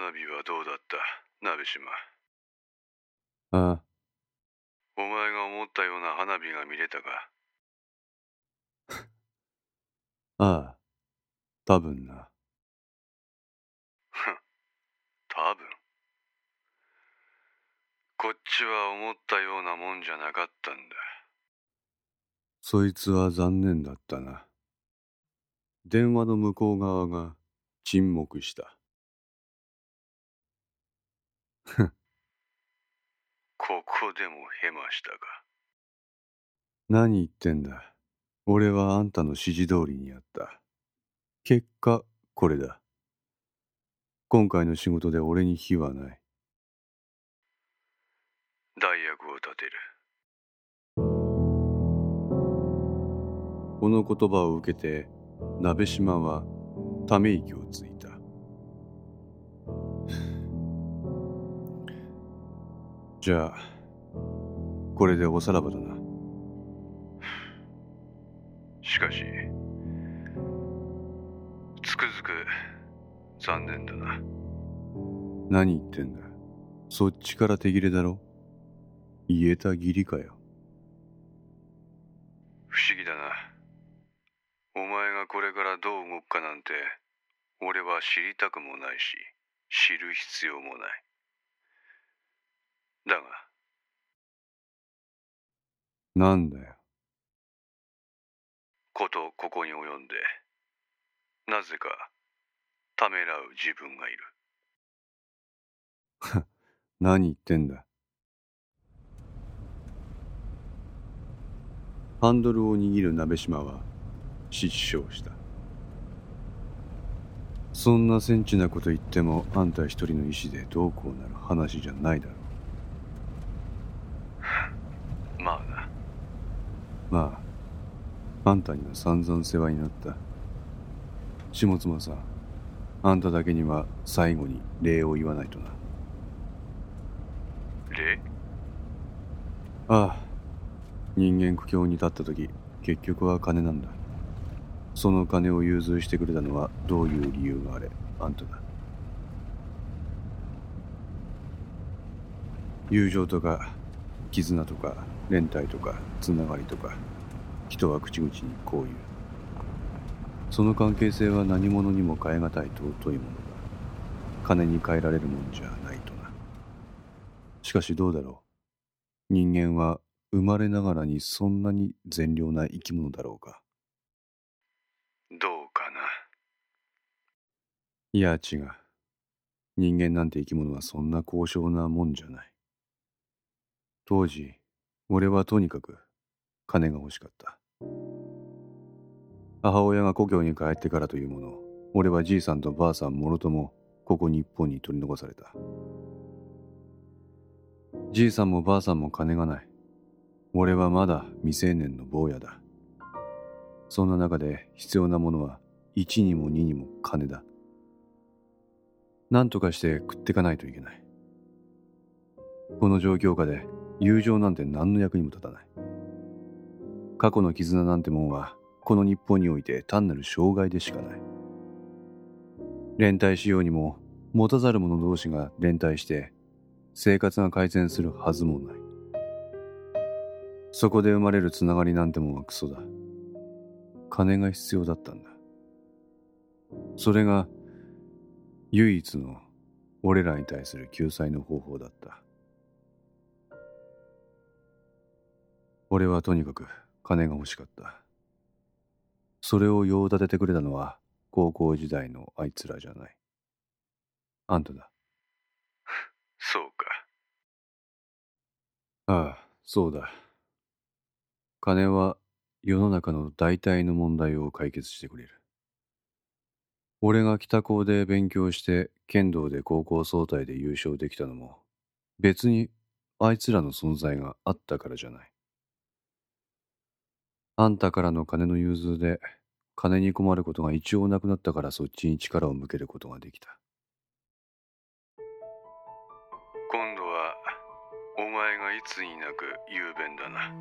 花火はどうだった？鍋島。ああ、お前が思ったような花火が見れたか？あ あ、多分な。多分。こっちは思ったようなもんじゃなかったんだ。そいつは残念だったな。電話の向こう側が沈黙した。ここでもヘマしたか？何言ってんだ？俺はあんたの指示通りにやった。結果、これだ。今回の仕事で俺に非はない。代役を立てるこの言葉を受けて、鍋島はため息をついた。じゃあ、これでおさらばだな。しかしつくづく残念だな何言ってんだ。そっちから手切れだろ言えた義理かよ。不思議だなお前がこれからどう動くかなんて俺は知りたくもないし知る必要もないだがなんだよ。ことここに及んでなぜかためらう自分がいる何言ってんだ。ハンドルを握る鍋島は失笑した。そんなセンチなこと言ってもあんた一人の意志でどうこうなる話じゃないだろまあなう。まあ、あんたには散々世話になった。下妻さん、あんただけには最後に礼を言わないとな。礼？ああ人間苦境に立った時結局は金なんだその金を融通してくれたのはどういう理由があれあんただ友情とか絆とか連帯とかつながりとか人は口々にこう言う。その関係性は何者にも代え難い尊いものだ。金に換えられるもんじゃないとな。しかしどうだろう。人間は生まれながらにそんなに善良な生き物だろうか。どうかな。いや違う。人間なんて生き物はそんな高尚なもんじゃない当時俺はとにかく金が欲しかった。母親が故郷に帰ってからというもの俺はじいさんとばあさんもろともここ日本に取り残された。じいさんもばあさんも金がない。俺はまだ未成年の坊やだ。そんな中で必要なものは1にも2にも金だ。何とかして食ってかないといけない。この状況下で友情なんて何の役にも立たない。過去の絆なんてもんはこの日本において単なる障害でしかない。連帯しようにも持たざる者同士が連帯して生活が改善するはずもない。そこで生まれるつながりなんてもんはクソだ。金が必要だったんだ。それが唯一の俺らに対する救済の方法だった。俺はとにかく金が欲しかった。それを用立ててくれたのは高校時代のあいつらじゃない。あんただ。そうか。ああそうだ。金は世の中の大体の問題を解決してくれる。俺が北高で勉強して剣道で高校総体で優勝できたのも別にあいつらの存在があったからじゃないあんたからの金の融通で金に困ることが一応なくなったからそっちに力を向けることができた。今度はお前がいつになく雄弁だな。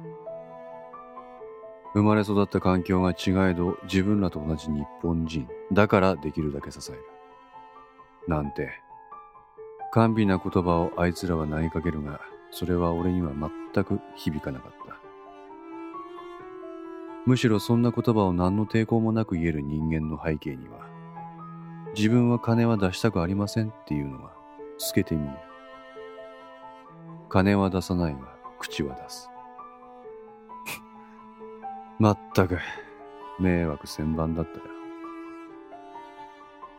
生まれ育った環境が違えど自分らと同じ日本人だからできるだけ支える。なんて甘美な言葉をあいつらは投げかけるが、それは俺には全く響かなかった。むしろそんな言葉を何の抵抗もなく言える人間の背景には、自分は金は出したくありませんっていうのが透けてみる。金は出さないが、口は出す。まったく、迷惑千番だったよ。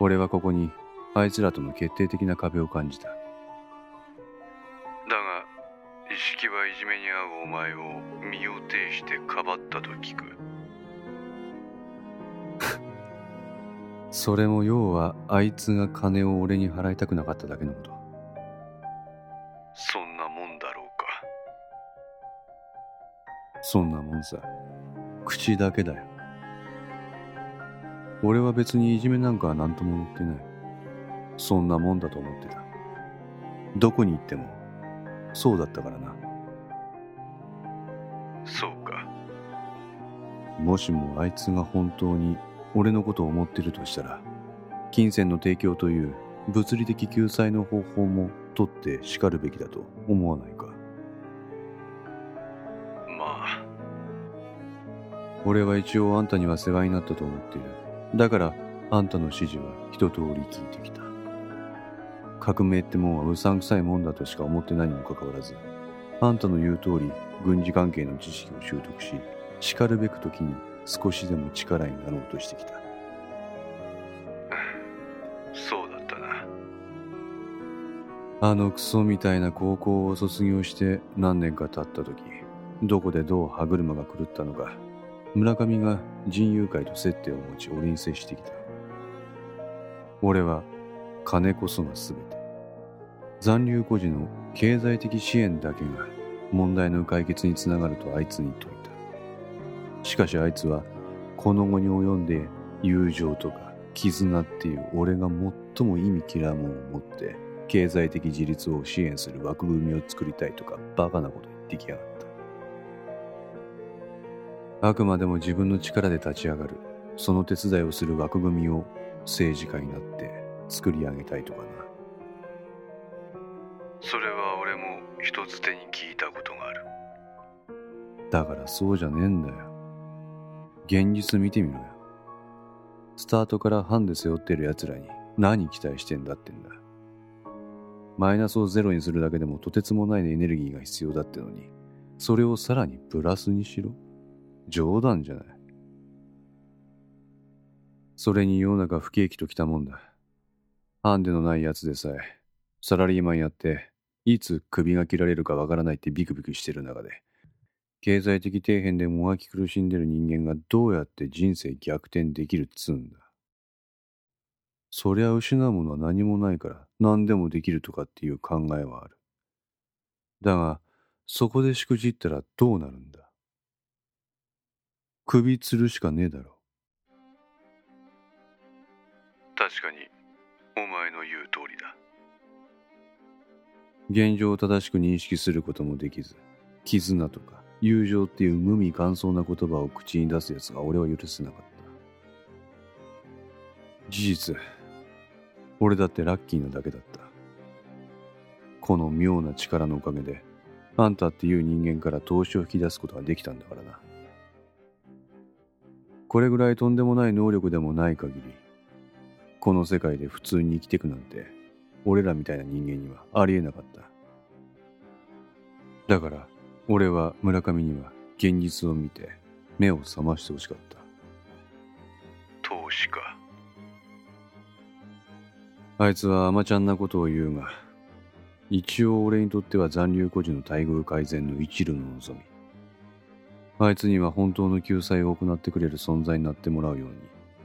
俺はここにあいつらとの決定的な壁を感じただが意識はいじめに遭うお前を身を挺してかばったと聞く。それも要はあいつが金を俺に払いたくなかっただけのこと。そんなもんだろうか。そんなもんさ。口だけだよ。俺は別にいじめなんかは何とも言ってない。そんなもんだと思ってた。どこに行っても、そうだったからな。もしもあいつが本当に俺のことを思ってるとしたら、金銭の提供という物理的救済の方法も取って叱るべきだと思わないか？まあ。俺は一応あんたには世話になったと思っている。だから、あんたの指示は一通り聞いてきた。革命ってもんはうさんくさいもんだとしか思ってないにもかかわらず、あんたの言う通り軍事関係の知識を習得し、叱るべく時に少しでも力になろうとしてきた。そうだったな。あのクソみたいな高校を卒業して何年か経った時、どこでどう歯車が狂ったのか、村上が人友会と接点を持ち俺に接してきた。俺は金こそが全て。残留孤児の経済的支援だけが問題の解決につながるとあいつに説いた。しかしあいつはこの後に及んで友情とか絆っていう俺が最も意味嫌うものを持って経済的自立を支援する枠組みを作りたいとかバカなこと言ってきやがった。あくまでも自分の力で立ち上がる、その手伝いをする枠組みを政治家になって作り上げたいとかな。それは俺も一つ手に聞いたことがある。だからそうじゃねえんだよ現実見てみろよ。スタートからハンで背負ってる奴らに何期待してんだってんだ。マイナスをゼロにするだけでもとてつもないエネルギーが必要だってのにそれをさらにプラスにしろ。冗談じゃない。それに世の中不景気ときたもんだ。ハンデのないやつでさえ、サラリーマンやって、いつ首が切られるかわからないってビクビクしてる中で、経済的底辺でもがき苦しんでる人間がどうやって人生逆転できるっつうんだ。そりゃ失うものは何もないから何でもできるとかっていう考えはある。だが、そこでしくじったらどうなるんだ首吊るしかねえだろ。確かにお前の言う通りだ現状を正しく認識することもできず絆とか友情っていう無味乾燥な言葉を口に出す奴が俺は許せなかった。事実俺だってラッキーなだけだった。この妙な力のおかげであんたっていう人間から投資を引き出すことができたんだからな。これぐらいとんでもない能力でもない限りこの世界で普通に生きてくなんて、俺らみたいな人間にはありえなかった。だから、俺は村上には現実を見て目を覚ましてほしかった。投資か。あいつは甘ちゃんなことを言うが、一応俺にとっては残留孤児の待遇改善の一縷の望み。あいつには本当の救済を行ってくれる存在になってもらうよう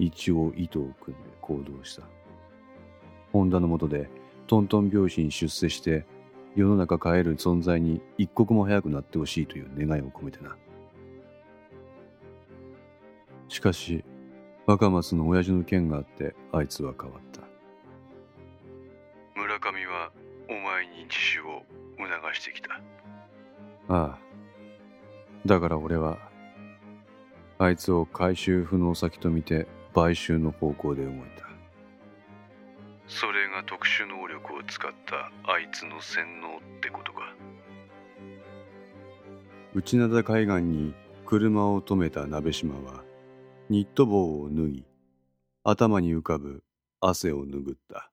に、一応意図を組んで行動した。ホンダのもとでトントン拍子に出世して世の中変える存在に一刻も早くなってほしいという願いを込めてな。しかし、若松の親父の件があってあいつは変わった。村上はお前に自首を促してきた。ああ。だから俺は、あいつを回収不能先と見て買収の方向で動いたそれが特殊能力を使ったあいつの洗脳ってことか。内灘海岸に車を止めた鍋島はニット帽を脱ぎ頭に浮かぶ汗を拭った。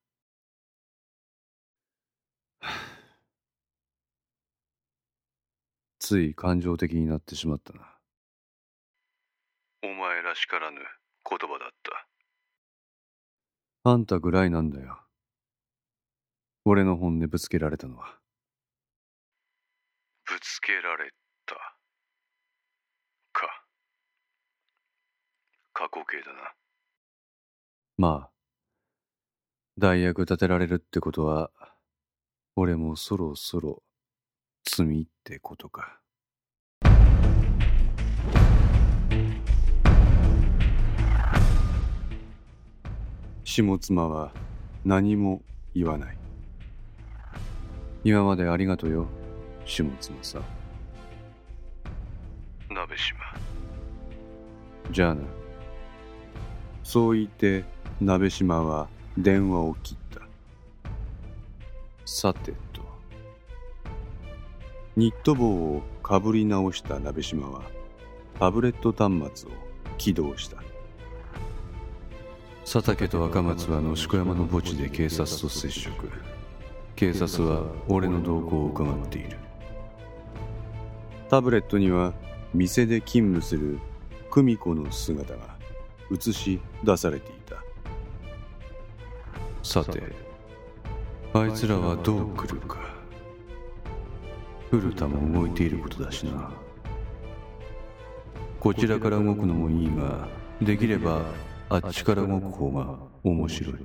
つい感情的になってしまったな。お前らしからぬ言葉だったあんたぐらいなんだよ。俺の本音ぶつけられたのは。ぶつけられた。か。過去形だな。まあ代役立てられるってことは俺もそろそろ罪ってことか下妻は何も言わない。今までありがとよ下妻さん。鍋島。じゃあな。そう言って鍋島は電話を切った。さてと。ニット帽をかぶり直した鍋島はタブレット端末を起動した佐竹と赤松は野宿山の墓地で警察と接触。警察は俺の動向を伺っている。タブレットには店で勤務する久美子の姿が映し出されていた。さてあいつらはどう来るか。古田も動いていることだしな。こちらから動くのもいいができればあっちから動く方が面白い。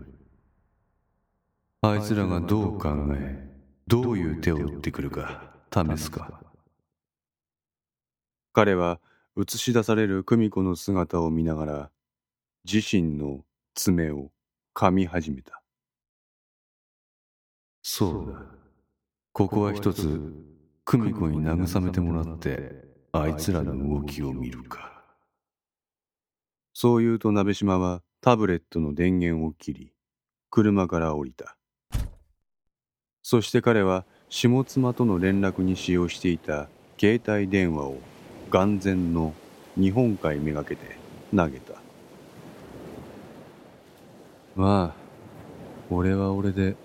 あいつらがどう考えどういう手を打ってくるか試すか。彼は映し出される久美子の姿を見ながら自身の爪を噛み始めた。そうだ。ここは一つ久美子に慰めてもらってあいつらの動きを見るかそう言うと鍋島はタブレットの電源を切り車から降りた。そして彼は下妻との連絡に使用していた携帯電話を眼前の日本海めがけて投げた。まあ俺は俺で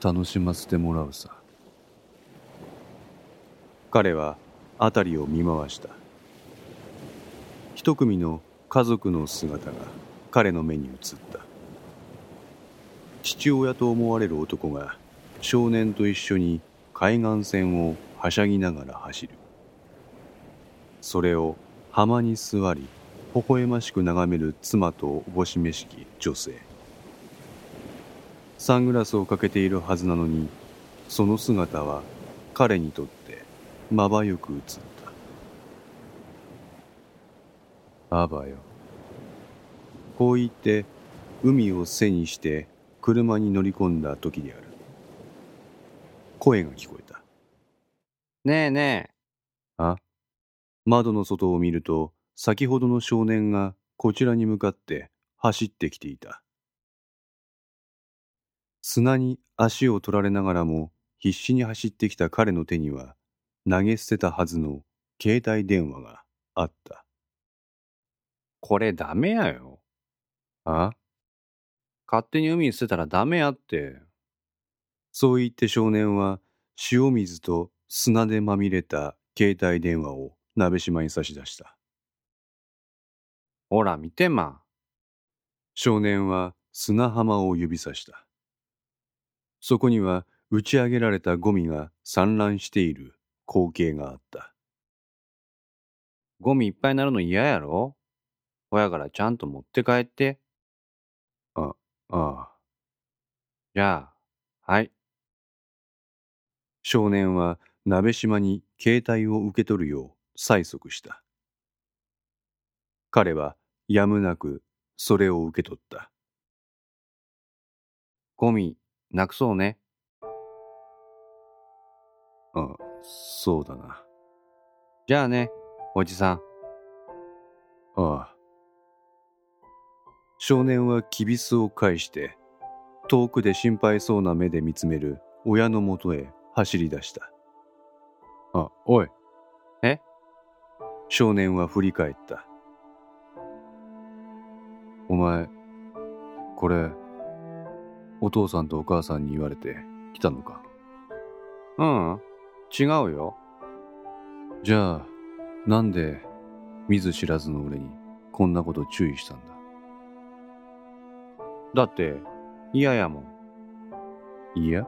楽しませてもらうさ。彼は辺りを見回した。一組の家族の姿が彼の目に映った。父親と思われる男が少年と一緒に海岸線をはしゃぎながら走る。それを浜に座り微笑ましく眺める妻とおぼしめしき女性。サングラスをかけているはずなのにその姿は彼にとってまばゆく映った。あばよ。こう言って海を背にして車に乗り込んだ時である。声が聞こえた。ねえねえ。あ？窓の外を見ると先ほどの少年がこちらに向かって走ってきていた。砂に足を取られながらも必死に走ってきた彼の手には投げ捨てたはずの携帯電話があったこれダメやよ。あ？勝手に海に捨てたらダメやって。そう言って少年は塩水と砂でまみれた携帯電話を鍋島に差し出したほら見てま。少年は砂浜を指さしたそこには打ち上げられたゴミが散乱している光景があったゴミいっぱいになるの嫌やろ？親からちゃんと持って帰って。ああじゃあ、はい。少年は鍋島に携帯を受け取るよう催促した彼はやむなくそれを受け取ったゴミ、なくそうね。あそうだなじゃあね、おじさん。ああ少年はきびすを返して遠くで心配そうな目で見つめる親のもとへ走り出した。あおい。え？少年は振り返った。お前これお父さんとお母さんに言われて来たのか？うん違うよ。じゃあなんで見ず知らずの俺にこんなこと注意したんだ？だって嫌やもん。いや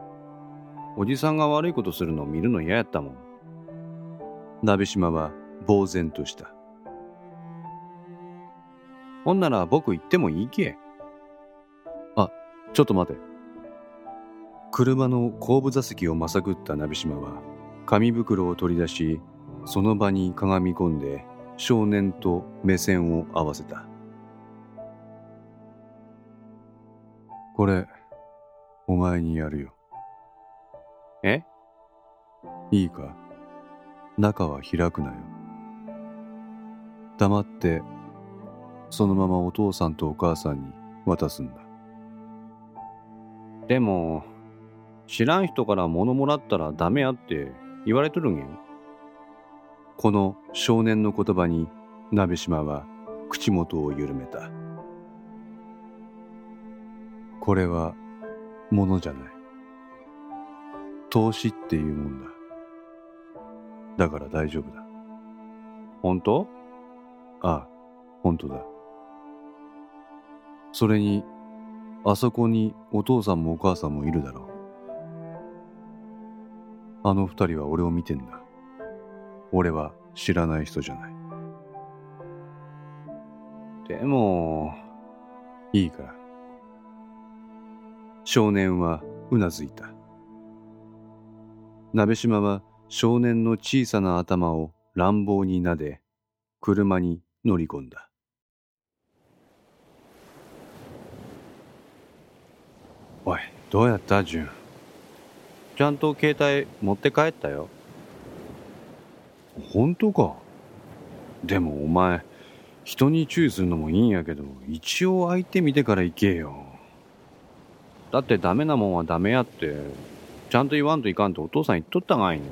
おじさんが悪いことするのを見るの嫌やったもん。鍋島は呆然とした。ほんなら僕行ってもいいけ？ちょっと待て。車の後部座席をまさぐった鍋島は紙袋を取り出しその場にかがみ込んで少年と目線を合わせたこれお前にやるよ。え？いいか？中は開くなよ。黙ってそのままお父さんとお母さんに渡すんだ。でも知らん人から物もらったらダメやって言われとるんや。んこの少年の言葉に鍋島は口元を緩めたこれは物じゃない。投資っていうもんだ。だから大丈夫だ。本当？ああ本当だ。それにあそこにお父さんもお母さんもいるだろう。あの二人は俺を見てんだ。俺は知らない人じゃない。でもいいから少年はうなずいた。鍋島は少年の小さな頭を乱暴に撫で車に乗り込んだ。おいどうやった純？ちゃんと携帯持って帰ったよ。本当か？でもお前人に注意するのもいいんやけど一応相手見てから行けよ。だってダメなもんはダメやってちゃんと言わんといかんとお父さん言っとったがいね。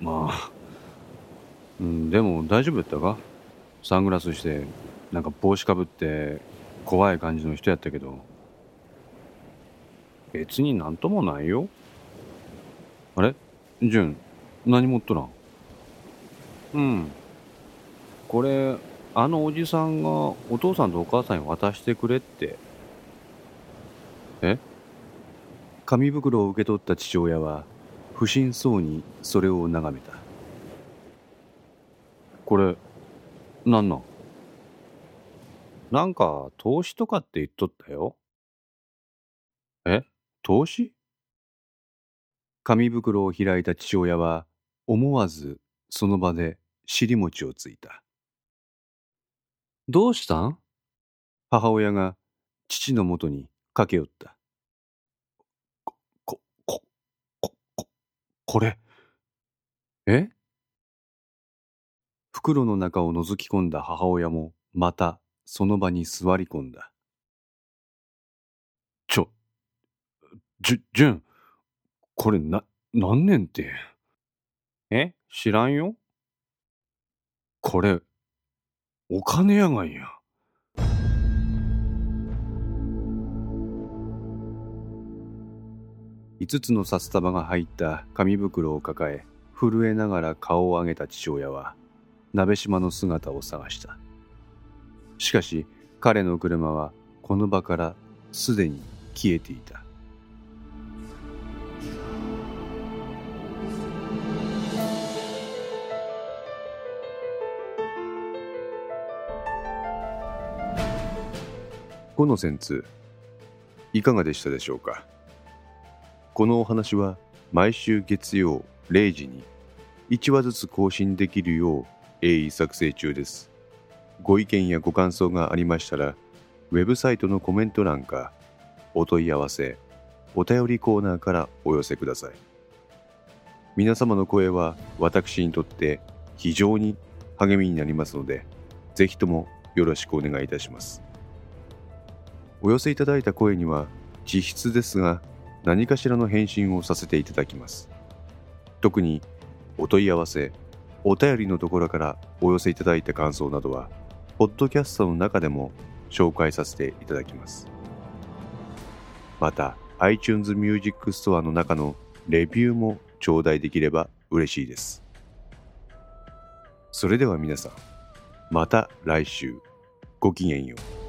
まあうんでも大丈夫やったか？サングラスしてなんか帽子かぶって怖い感じの人やったけど。別になんともないよ。あれ？純何持っとらん？うん。これあのおじさんがお父さんとお母さんに渡してくれって。紙袋を受け取った父親は不審そうにそれを眺めた。これなんなん？なんか投資とかって言っとったよ。え？投資？紙袋を開いた父親は思わずその場で尻餅をついた。どうしたん？母親が父のもとに駆け寄った。ここここここれ？え？袋の中を覗き込んだ母親もまたその場に座り込んだ。ちょじゅじゅんこれな何年って？え？知らんよ。これお金やがんや5つの札束が入った紙袋を抱え震えながら顔を上げた父親は鍋島の姿を探した。しかし彼の車はこの場からすでに消えていた。5の線通いかがでしたでしょうか？このお話は毎週月曜0時に1話ずつ更新できるよう鋭意作成中です。ご意見やご感想がありましたらウェブサイトのコメント欄かお問い合わせお便りコーナーからお寄せください。皆様の声は私にとって非常に励みになりますのでぜひともよろしくお願いいたします。お寄せいただいた声には実質ですが何かしらの返信をさせていただきます。特にお問い合わせお便りのところからお寄せいただいた感想などはポッドキャストの中でも紹介させていただきます。また iTunes Music Store の中のレビューも頂戴できれば嬉しいです。それでは皆さんまた来週。ごきげんよう。